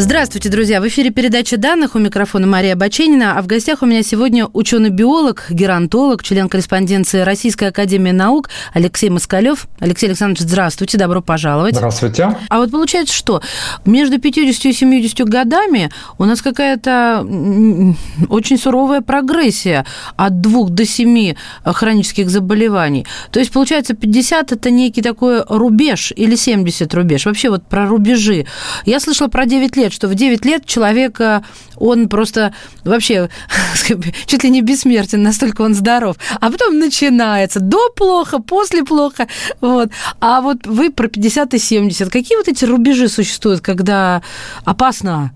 Здравствуйте, друзья! В эфире передача данных у микрофона Мария Баченина, а в гостях у меня сегодня ученый-биолог, геронтолог, член корреспонденции Российской Академии Наук Алексей Москалев. Алексей Александрович, здравствуйте, добро пожаловать. Здравствуйте. А вот получается что? Между 50 и 70 годами у нас какая-то очень суровая прогрессия от 2 до 7 хронических заболеваний. То есть, получается, 50 – это некий такой рубеж или 70 рубеж. Вообще вот про рубежи. Я слышала про 9 лет лет, что в 9 лет человека, он просто вообще чуть ли не бессмертен, настолько он здоров. А потом начинается до плохо, после плохо. Вот. А вот вы про 50 и 70. Какие вот эти рубежи существуют, когда опасно?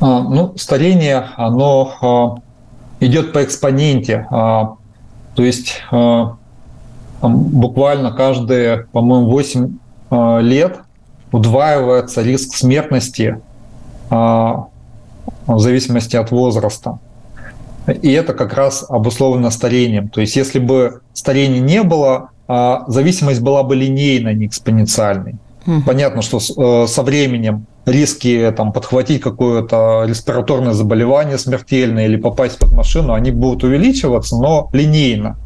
А, ну, старение, оно а, идет по экспоненте. А, то есть буквально каждые, по-моему, 8 лет удваивается риск смертности а, в зависимости от возраста. И это как раз обусловлено старением. То есть если бы старения не было, а, зависимость была бы линейной, не экспоненциальной. Угу. Понятно, что э, со временем риски там, подхватить какое-то респираторное заболевание смертельное или попасть под машину, они будут увеличиваться, но линейно.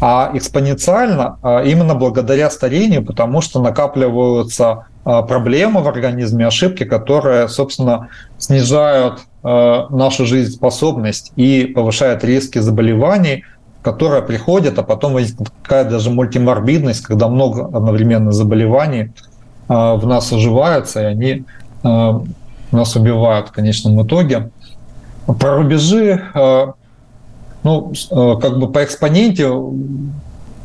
А экспоненциально а, именно благодаря старению, потому что накапливаются а, проблемы в организме, ошибки, которые, собственно, снижают а, нашу жизнеспособность и повышают риски заболеваний, которые приходят, а потом возникает даже мультиморбидность, когда много одновременно заболеваний в нас уживаются, и они нас убивают в конечном итоге. Про рубежи ну, э, как бы по экспоненте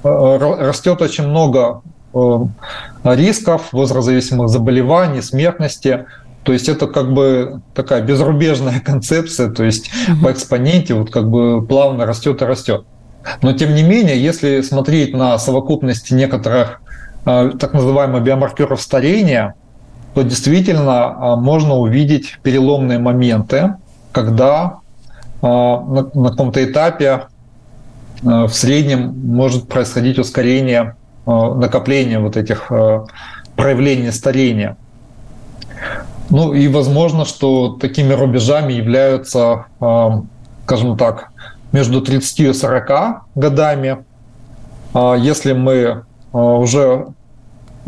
э, растет очень много э, рисков, возрастзависимых заболеваний, смертности. То есть это как бы такая безрубежная концепция, то есть угу. по экспоненте вот как бы плавно растет и растет. Но тем не менее, если смотреть на совокупности некоторых так называемых биомаркеров старения, то действительно можно увидеть переломные моменты, когда на, на каком-то этапе а, в среднем может происходить ускорение а, накопления вот этих проявлений старения. Ну и возможно, что такими рубежами являются, скажем так, между 30 и 40 годами. Если мы уже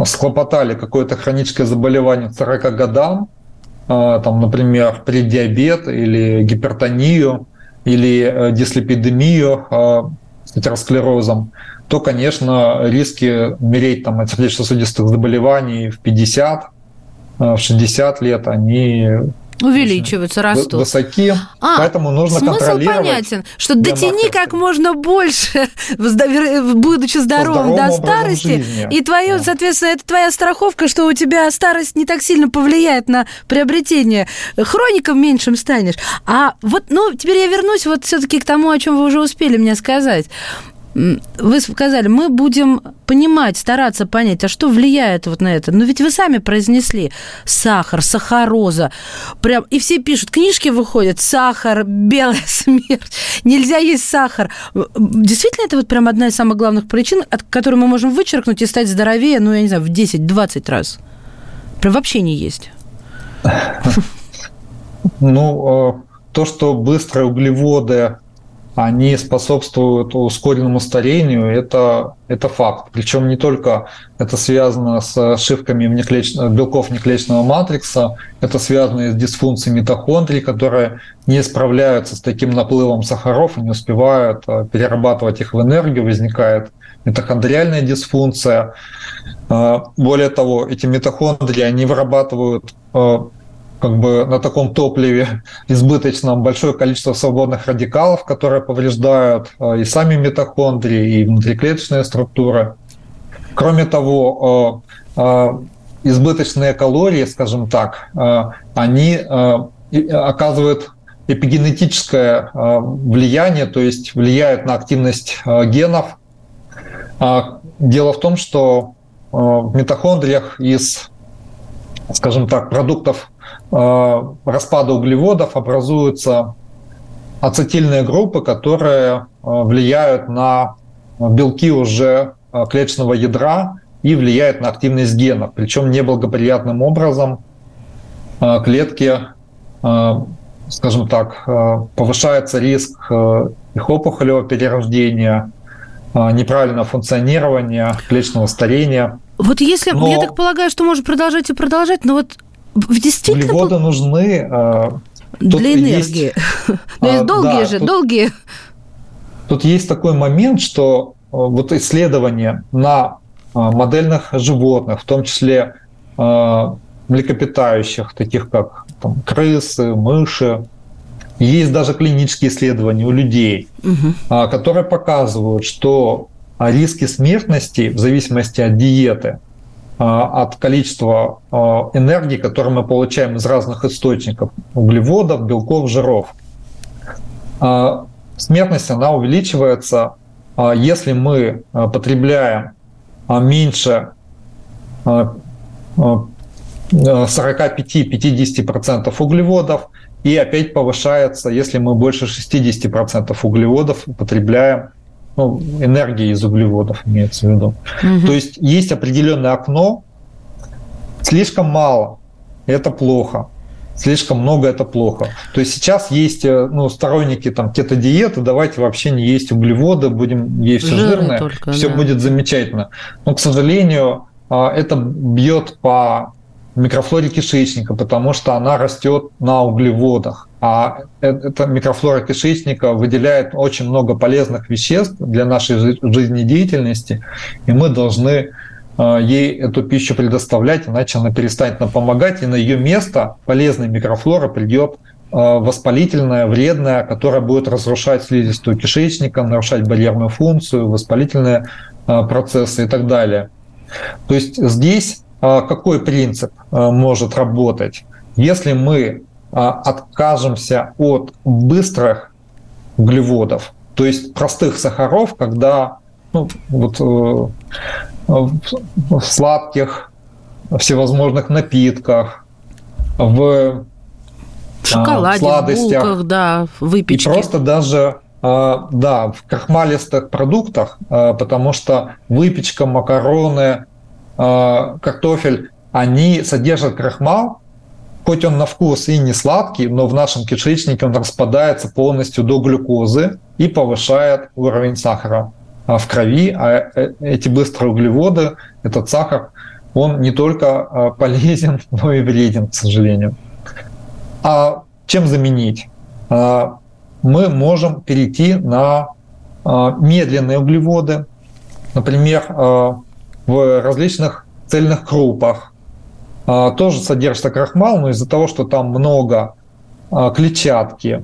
схлопотали какое-то хроническое заболевание к 40 годам, а, там, например, преддиабет или гипертонию или э, дислепидемию а, с атеросклерозом, то, конечно, риски умереть там, от сердечно-сосудистых заболеваний в 50, а, в 60 лет, они увеличиваются, растут. Высоки, а, поэтому нужно смысл контролировать. понятен, что дотяни как можно больше, будучи здоровым до старости, и твое, да. соответственно, это твоя страховка, что у тебя старость не так сильно повлияет на приобретение. Хроником меньшим станешь. А вот, ну, теперь я вернусь вот все-таки к тому, о чем вы уже успели мне сказать вы сказали, мы будем понимать, стараться понять, а что влияет вот на это. Но ведь вы сами произнесли сахар, сахароза. Прям, и все пишут, книжки выходят, сахар, белая смерть, нельзя есть сахар. Действительно, это вот прям одна из самых главных причин, от которой мы можем вычеркнуть и стать здоровее, ну, я не знаю, в 10-20 раз. Прям вообще не есть. Ну, э, то, что быстрые углеводы они способствуют ускоренному старению, это, это факт. Причем не только это связано с ошибками внеклетч... белков внеклеточного матрикса, это связано и с дисфункцией митохондрий, которые не справляются с таким наплывом сахаров и не успевают э, перерабатывать их в энергию, возникает митохондриальная дисфункция. Э, более того, эти митохондрии, они вырабатывают э, как бы на таком топливе избыточном большое количество свободных радикалов, которые повреждают э, и сами митохондрии, и внутриклеточные структуры. Кроме того, э, э, избыточные калории, скажем так, они оказывают эпигенетическое влияние, то есть влияют на активность генов. Дело в том, что в митохондриях из, скажем так, продуктов распада углеводов образуются ацетильные группы, которые влияют на белки уже клеточного ядра и влияет на активность генов. Причем неблагоприятным образом э, клетки, э, скажем так, э, повышается риск их опухолевого перерождения, неправильного функционирования, клеточного старения. Вот если, но я так полагаю, что можно продолжать и продолжать, но вот действительно... Углеводы нужны... Для энергии. Есть, но есть долгие да, же, тут, долгие. Тут есть такой момент, что вот исследования на а, модельных животных, в том числе а, млекопитающих, таких как там, крысы, мыши. Есть даже клинические исследования у людей, угу. которые показывают, что риски смертности в зависимости от диеты, от количества энергии, которую мы получаем из разных источников, углеводов, белков, жиров. Смертность, она увеличивается, если мы потребляем а меньше 45-50% углеводов, и опять повышается, если мы больше 60% углеводов употребляем, ну, энергии из углеводов имеется в виду. Угу. То есть есть определенное окно, слишком мало, это плохо слишком много это плохо. То есть сейчас есть э, ну, сторонники там кето-диеты, давайте вообще не есть углеводы, будем есть все жирное, только, все да. будет замечательно. Но, к сожалению, а, это бьет по микрофлоре кишечника, потому что она растет на углеводах. А эта микрофлора кишечника выделяет очень много полезных веществ для нашей жизнедеятельности, и мы должны Э, ей эту пищу предоставлять, иначе она перестанет нам помогать, и на ее место полезная микрофлора придет э, воспалительная, вредная, которая будет разрушать слизистую кишечника, нарушать барьерную функцию, воспалительные э, процессы и так далее. То есть здесь какой принцип может работать? Если мы откажемся от быстрых углеводов, то есть простых сахаров, когда ну, вот, в сладких всевозможных напитках, в шоколаде, сладостях, в булках, да, в выпечке. И просто даже а, да, в крахмалистых продуктах, а, потому что выпечка, макароны, а, картофель, они содержат крахмал, хоть он на вкус и не сладкий, но в нашем кишечнике он распадается полностью до глюкозы и повышает уровень сахара. А, в крови, а э, эти быстрые углеводы, этот сахар, он не только а, полезен, но и вреден, к сожалению. А чем заменить? Мы можем перейти на медленные углеводы, например, в различных цельных крупах. Тоже содержится крахмал, но из-за того, что там много клетчатки,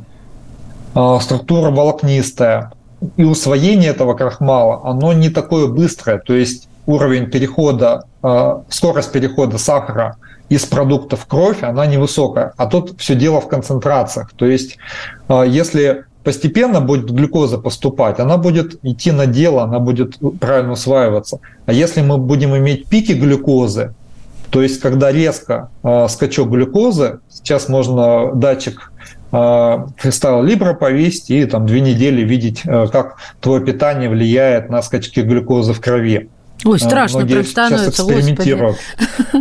структура волокнистая, и усвоение этого крахмала, оно не такое быстрое. То есть уровень перехода, а, скорость перехода сахара из продуктов в кровь, она невысокая. А тут все дело в концентрациях. То есть а, если постепенно будет глюкоза поступать, она будет идти на дело, она будет правильно усваиваться. А если мы будем иметь пики глюкозы, то есть когда резко э, скачок глюкозы, сейчас можно датчик фристайл Libra повесить и там две недели видеть, э, как твое питание влияет на скачки глюкозы в крови. Ой, э, страшно Многие прям становится, экспериментируют.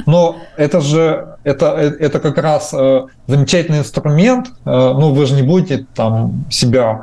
Но это же, это, это как раз э, замечательный инструмент. Ну, вы же не будете там себя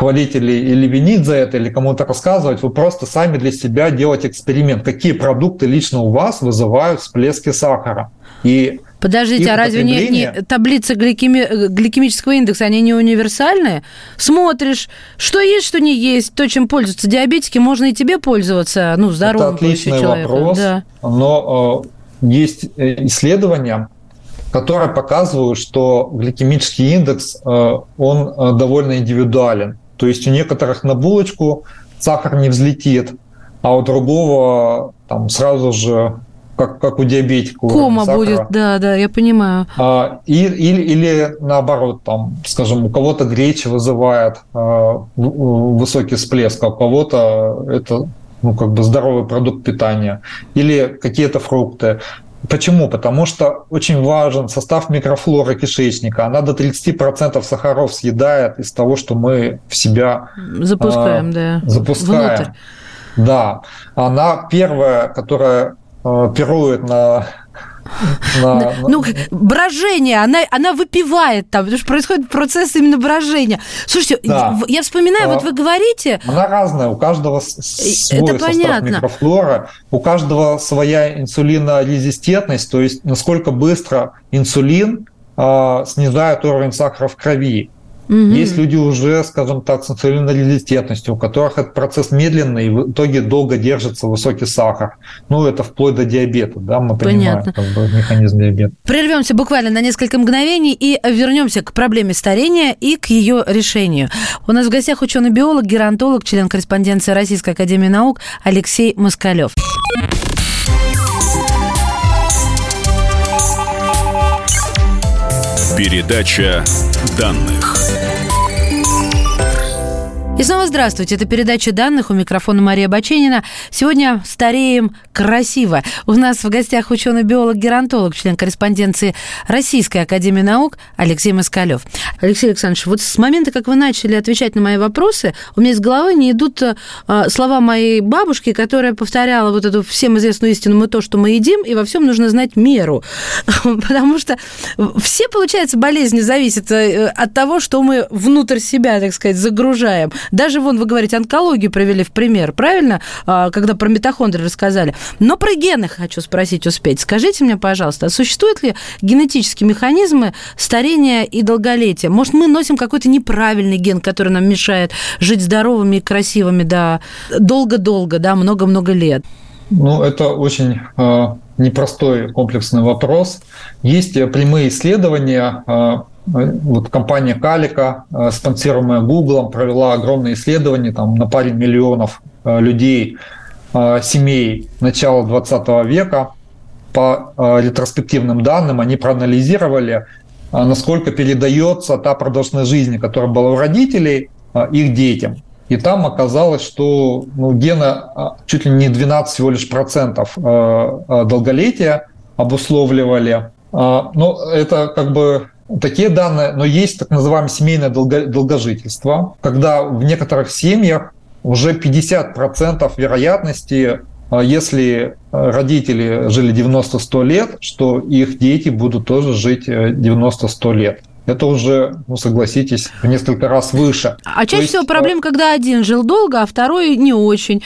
хвалить или, или винить за это, или кому-то рассказывать, вы просто сами для себя делаете эксперимент. Какие продукты лично у вас вызывают всплески сахара? И Подождите, а разве не, не таблицы гликеми, гликемического индекса, они не универсальные? Смотришь, что есть, что не есть, то, чем пользуются диабетики, можно и тебе пользоваться, ну, здоровым Это отличный вопрос, да. но э, есть э, исследования, которые показывают, что гликемический индекс, э, он э, довольно индивидуален. То есть у некоторых на булочку сахар не взлетит, а у другого там сразу же как, как у диабетика. Кома будет, да, да, я понимаю. А, и, или, или наоборот, там, скажем, у кого-то гречи вызывает а, высокий всплеск, а у кого-то это ну, как бы здоровый продукт питания, или какие-то фрукты. Почему? Потому что очень важен состав микрофлоры кишечника. Она до 30% сахаров съедает из того, что мы в себя запускаем. Э, да. запускаем. Внутрь. Да. Она первая, которая э, пирует на на, ну, брожение, она, она выпивает там, потому что происходит процесс именно брожения. Слушайте, да. я вспоминаю, а, вот вы говорите... Она разная, у каждого свой Это состав понятно. микрофлора, у каждого своя инсулинорезистентность, то есть насколько быстро инсулин э, снижает уровень сахара в крови. Угу. Есть люди уже, скажем так, с инсулинорезистентностью, у которых этот процесс медленный, и в итоге долго держится высокий сахар. Ну, это вплоть до диабета, да, мы понимаем как бы, механизм диабета. Прервемся буквально на несколько мгновений и вернемся к проблеме старения и к ее решению. У нас в гостях ученый-биолог, геронтолог, член корреспонденции Российской Академии Наук Алексей Москалев. Передача данных. И снова здравствуйте. Это передача данных. У микрофона Мария Баченина. Сегодня стареем красиво. У нас в гостях ученый-биолог-геронтолог, член корреспонденции Российской Академии Наук Алексей Москалев. Алексей Александрович, вот с момента, как вы начали отвечать на мои вопросы, у меня из головы не идут э, слова моей бабушки, которая повторяла вот эту всем известную истину «мы то, что мы едим, и во всем нужно знать меру». Потому что все, получается, болезни зависят э, от того, что мы внутрь себя, так сказать, загружаем. Даже вон, вы говорите, онкологию привели в пример, правильно? А, когда про митохондрии рассказали. Но про гены хочу спросить успеть. Скажите мне, пожалуйста, а существуют ли генетические механизмы старения и долголетия? Может, мы носим какой-то неправильный ген, который нам мешает жить здоровыми и красивыми, да, долго-долго, да, много-много лет? Ну, это очень э, непростой комплексный вопрос. Есть прямые исследования, э, вот компания Калика, э, спонсируемая Google, провела огромное исследование там, на паре миллионов э, людей, э, семей начала 20 века. По ретроспективным данным они проанализировали, насколько передается та продолжительность жизни, которая была у родителей, их детям. И там оказалось, что ну, гена чуть ли не 12 всего лишь процентов долголетия обусловливали. Но это как бы такие данные, но есть так называемое семейное долго, долгожительство, когда в некоторых семьях уже 50% вероятности, а, если родители жили 90-100 лет, что их дети будут тоже жить 90-100 э, лет. Это уже, ну, согласитесь, в несколько раз выше. А чаще есть, всего проблема, когда один жил долго, а второй не очень.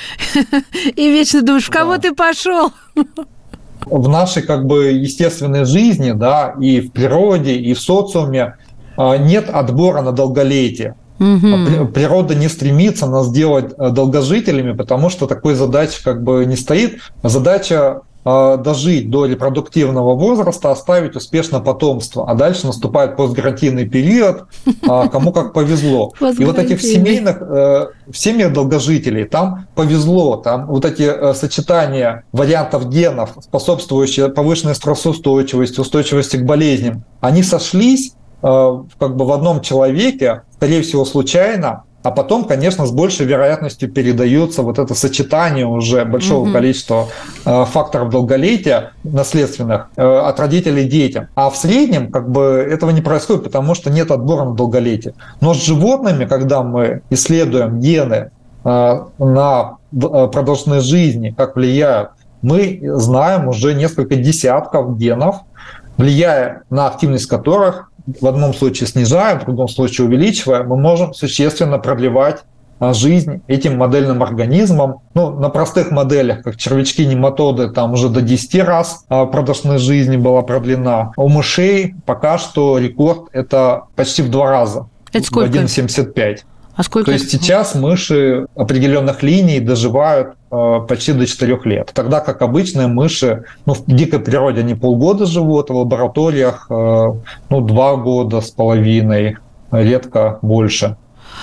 И вечно думаешь, в кого да. ты пошел? В нашей как бы естественной жизни, да, и в природе, и в социуме а, нет отбора на долголетие. Угу. Природа не стремится нас сделать э, долгожителями, потому что такой задачи как бы не стоит. Задача дожить до репродуктивного возраста, оставить успешно потомство, а дальше наступает постгарантийный период, а, кому как повезло. И вот этих семейных, э, в семьях долгожителей, там повезло, там вот эти э, сочетания вариантов генов, способствующие повышенной стрессоустойчивости, устойчивости к болезням, они сошлись э, как бы в одном человеке, скорее всего, случайно, а потом, конечно, с большей вероятностью передается вот это сочетание уже большого угу. количества э, факторов долголетия наследственных э, от родителей детям. А в среднем как бы этого не происходит, потому что нет отбора на долголетие. Но с животными, когда мы исследуем гены э, на э, продолжительность жизни, как влияют, мы знаем уже несколько десятков генов, влияя на активность которых в одном случае снижая, в другом случае увеличивая, мы можем существенно продлевать а, жизнь этим модельным организмам. Ну, на простых моделях, как червячки, нематоды, там уже до 10 раз а, продолжительность жизни была продлена. У мышей пока что рекорд это почти в два раза. Это сколько? 1,75. А сколько? То есть сейчас мыши определенных линий доживают почти до 4 лет. Тогда как обычные мыши, ну, в дикой природе они полгода живут, в лабораториях э, ну, 2 года с половиной, редко больше.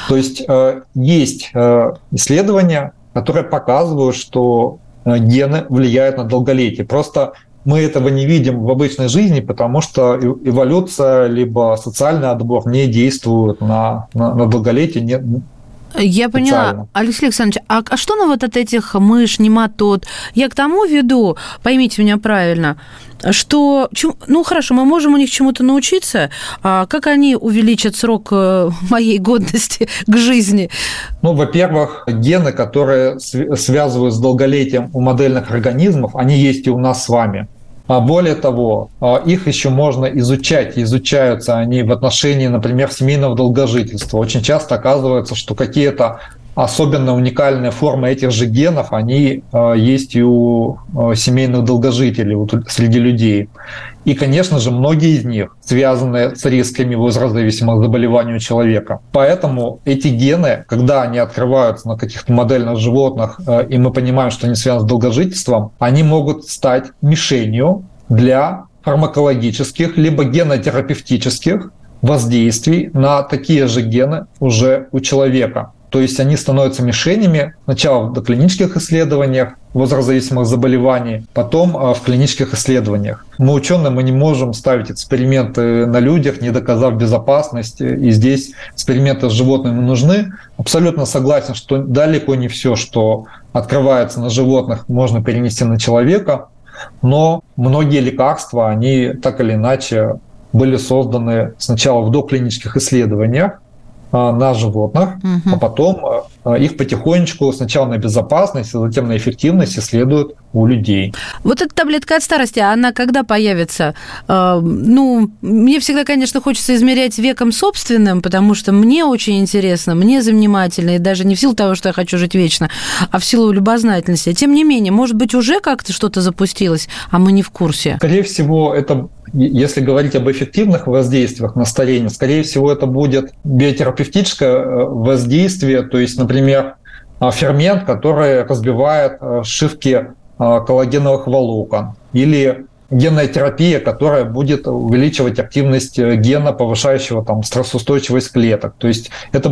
То есть э, есть э, исследования, которые показывают, что гены влияют на долголетие. Просто мы этого не видим в обычной жизни, потому что эволюция либо социальный отбор не действуют на, на, на долголетие, не, я поняла. Алексей Александрович, а, а что на вот от этих мышь, нематод? Я к тому веду, поймите меня правильно, что, ну хорошо, мы можем у них чему-то научиться, а как они увеличат срок э, моей годности к жизни? Ну, во-первых, гены, которые связывают с долголетием у модельных организмов, они есть и у нас с вами. А более того, а, их еще можно изучать. Изучаются они в отношении, например, семейного долгожительства. Очень часто оказывается, что какие-то особенно уникальные формы этих же генов, они а, есть и у семейных долгожителей, среди людей. И, конечно же, многие из них связаны с рисками возрастзависимых заболеваний у человека. Поэтому эти гены, когда они открываются на каких-то модельных животных, э, и мы понимаем, что они связаны с долгожительством, они могут стать мишенью для фармакологических либо генотерапевтических воздействий на такие же гены уже у человека. То есть они становятся мишенями сначала в доклинических исследованиях возрастзависимых заболеваний, потом а, в клинических исследованиях. Мы ученые, мы не можем ставить эксперименты на людях, не доказав безопасность, и здесь эксперименты с животными нужны. Абсолютно согласен, что далеко не все, что открывается на животных, можно перенести на человека, но многие лекарства, они так или иначе были созданы сначала в доклинических исследованиях, на животных, угу. а потом а, их потихонечку сначала на безопасность, а затем на эффективность исследуют у людей. Вот эта таблетка от старости, она когда появится? Ну, мне всегда, конечно, хочется измерять веком собственным, потому что мне очень интересно, мне занимательно, и даже не в силу того, что я хочу жить вечно, а в силу любознательности. Тем не менее, может быть, уже как-то что-то запустилось, а мы не в курсе? Скорее всего, это если говорить об эффективных воздействиях на старение, скорее всего, это будет биотерапевтическое э, воздействие, то есть, например, э, фермент, который разбивает э, сшивки коллагеновых волокон, или генная терапия, которая будет увеличивать активность гена, повышающего там, стрессоустойчивость клеток. То есть это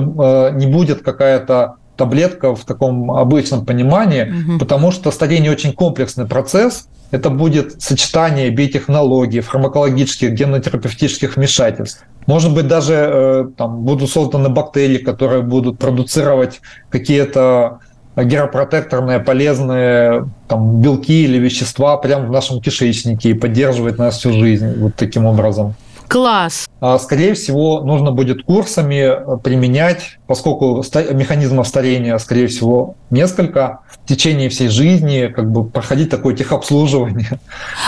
не будет какая-то таблетка в таком обычном понимании, угу. потому что старение очень комплексный процесс, это будет сочетание биотехнологий, фармакологических, генотерапевтических вмешательств. Может быть, даже э, там, будут созданы бактерии, которые будут продуцировать какие-то геропротекторные полезные там, белки или вещества прямо в нашем кишечнике и поддерживать нас всю жизнь вот таким образом. Класс. А, скорее всего, нужно будет курсами применять, поскольку механизмов старения, скорее всего, несколько в течение всей жизни, как бы проходить такое техобслуживание.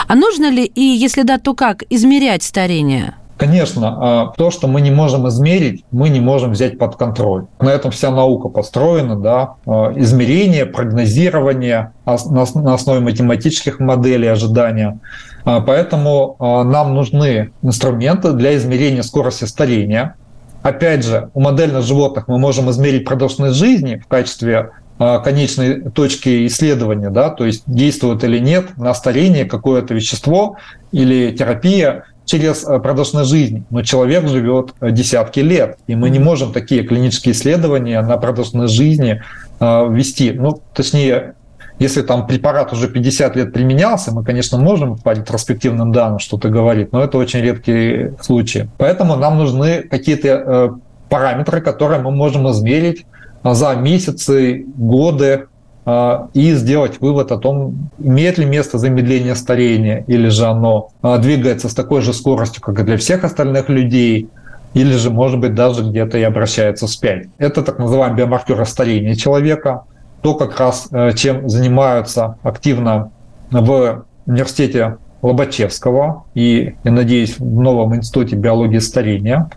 А нужно ли, и если да, то как, измерять старение? Конечно, а, то, что мы не можем измерить, мы не можем взять под контроль. На этом вся наука построена, да, а, измерение, прогнозирование на основе математических моделей ожидания. А, поэтому нам нужны инструменты для измерения скорости старения. Опять же, у модельных животных мы можем измерить продолжительность жизни в качестве конечной точки исследования, да, то есть действует или нет на старение какое-то вещество или терапия через э, продолжительность жизни. Но человек живет э, десятки лет, и мы не можем такие клинические исследования на продолжительность жизни э, вести. Ну, точнее, если там препарат уже 50 лет применялся, мы, конечно, можем по ретроспективным данным что-то говорить, но это очень редкие случаи. Поэтому нам нужны какие-то параметры, которые мы можем измерить за месяцы, годы, и сделать вывод о том, имеет ли место замедление старения, или же оно а, двигается с такой же скоростью, как и для всех остальных людей, или же, может быть, даже где-то и обращается вспять. Это так называемый биомаркер старения человека, то как раз э, чем занимаются активно в университете Лобачевского и, я надеюсь, в новом институте биологии старения.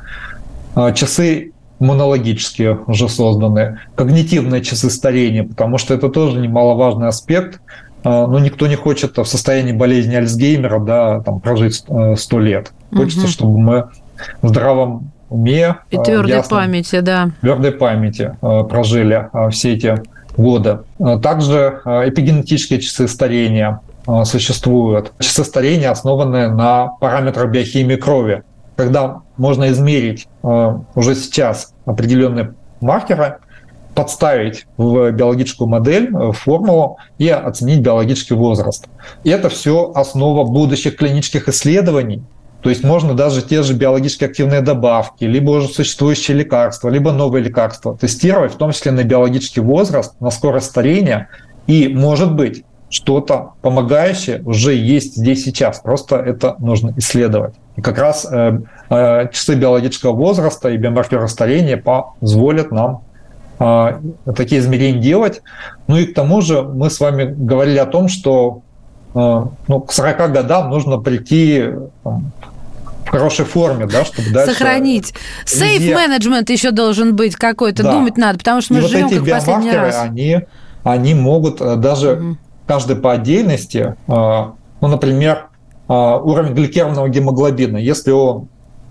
А, часы иммунологические уже созданы, когнитивные часы старения, потому что это тоже немаловажный аспект. А, но никто не хочет в состоянии болезни Альцгеймера да, там, прожить 100 э, лет. Хочется, угу. чтобы мы в здравом уме... И твердой ясном, памяти, да. Твердой памяти э, прожили все эти годы. Также эпигенетические часы старения существуют. Часы старения основаны на параметрах биохимии крови когда можно измерить э, уже сейчас определенные маркеры подставить в биологическую модель, в формулу и оценить биологический возраст. И это все основа будущих клинических исследований. То есть можно даже те же биологически активные добавки, либо уже существующие лекарства, либо новые лекарства тестировать, в том числе на биологический возраст, на скорость старения. И, может быть, что-то помогающее уже есть здесь сейчас. Просто это нужно исследовать. И как раз э, э, часы биологического возраста и биомаркеры старения позволят нам э, такие измерения делать. Ну и к тому же мы с вами говорили о том, что э, ну, к 40 годам нужно прийти там, в хорошей форме, да, чтобы дальше... Сохранить. Сейф-менеджмент еще должен быть какой-то, да. думать надо, потому что мы и живем вот эти как в последний раз. Они, они могут э, даже угу. каждый по отдельности, э, ну, например, уровень гликированного гемоглобина. Если он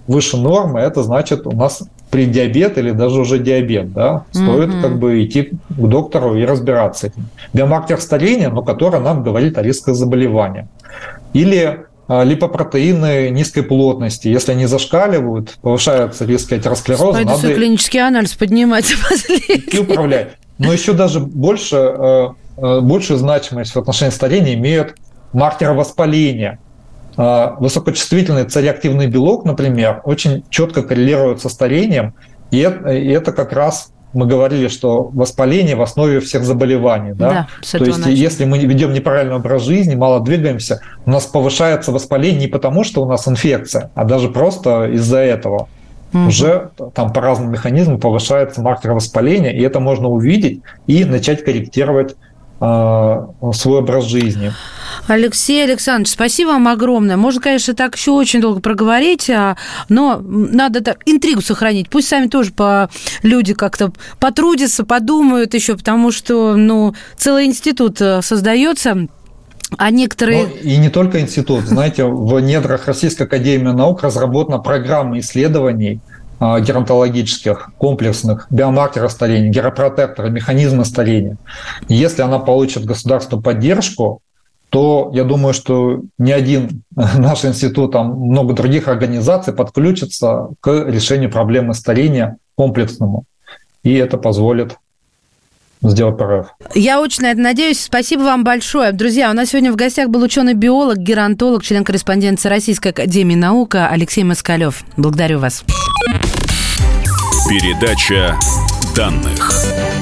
выше нормы, это значит у нас при диабет или даже уже диабет, да, стоит mm-hmm. как бы идти к доктору и разбираться этим. Биомаркер старения, но который нам говорит о рисках заболевания. Или а, липопротеины низкой плотности. Если они зашкаливают, повышаются риски атеросклероза. Пойду надо клинический анализ поднимать и управлять. Но еще даже больше, а, большую значимость в отношении старения имеют маркеры воспаления. А, высокочувствительный цареактивный белок, например, очень четко коррелирует со старением, и это, как раз мы говорили, что воспаление в основе всех заболеваний. Да? Да, То есть, начали. если мы ведем неправильный образ жизни, мало двигаемся, у нас повышается воспаление не потому, что у нас инфекция, а даже просто из-за этого. Угу. Уже там по разным механизмам повышается маркер воспаления, и это можно увидеть и начать корректировать свой образ жизни. Алексей Александрович, спасибо вам огромное. Можно, конечно, так еще очень долго проговорить, а, но надо так, интригу сохранить. Пусть сами тоже по, люди как-то потрудятся, подумают еще, потому что ну, целый институт э, создается. А некоторые... Ну, и не только институт. Знаете, в недрах Российской Академии Наук разработана программа исследований а, геронтологических, комплексных, биомаркеров старения, геропротектора, механизма старения. Если она получит государственную поддержку, то я думаю, что ни один наш институт, а много других организаций подключится к решению проблемы старения комплексному. И это позволит сделать прорыв. Я очень на это надеюсь. Спасибо вам большое. Друзья, у нас сегодня в гостях был ученый-биолог, геронтолог, член корреспонденции Российской Академии Наук Алексей Москалев. Благодарю вас. Передача данных.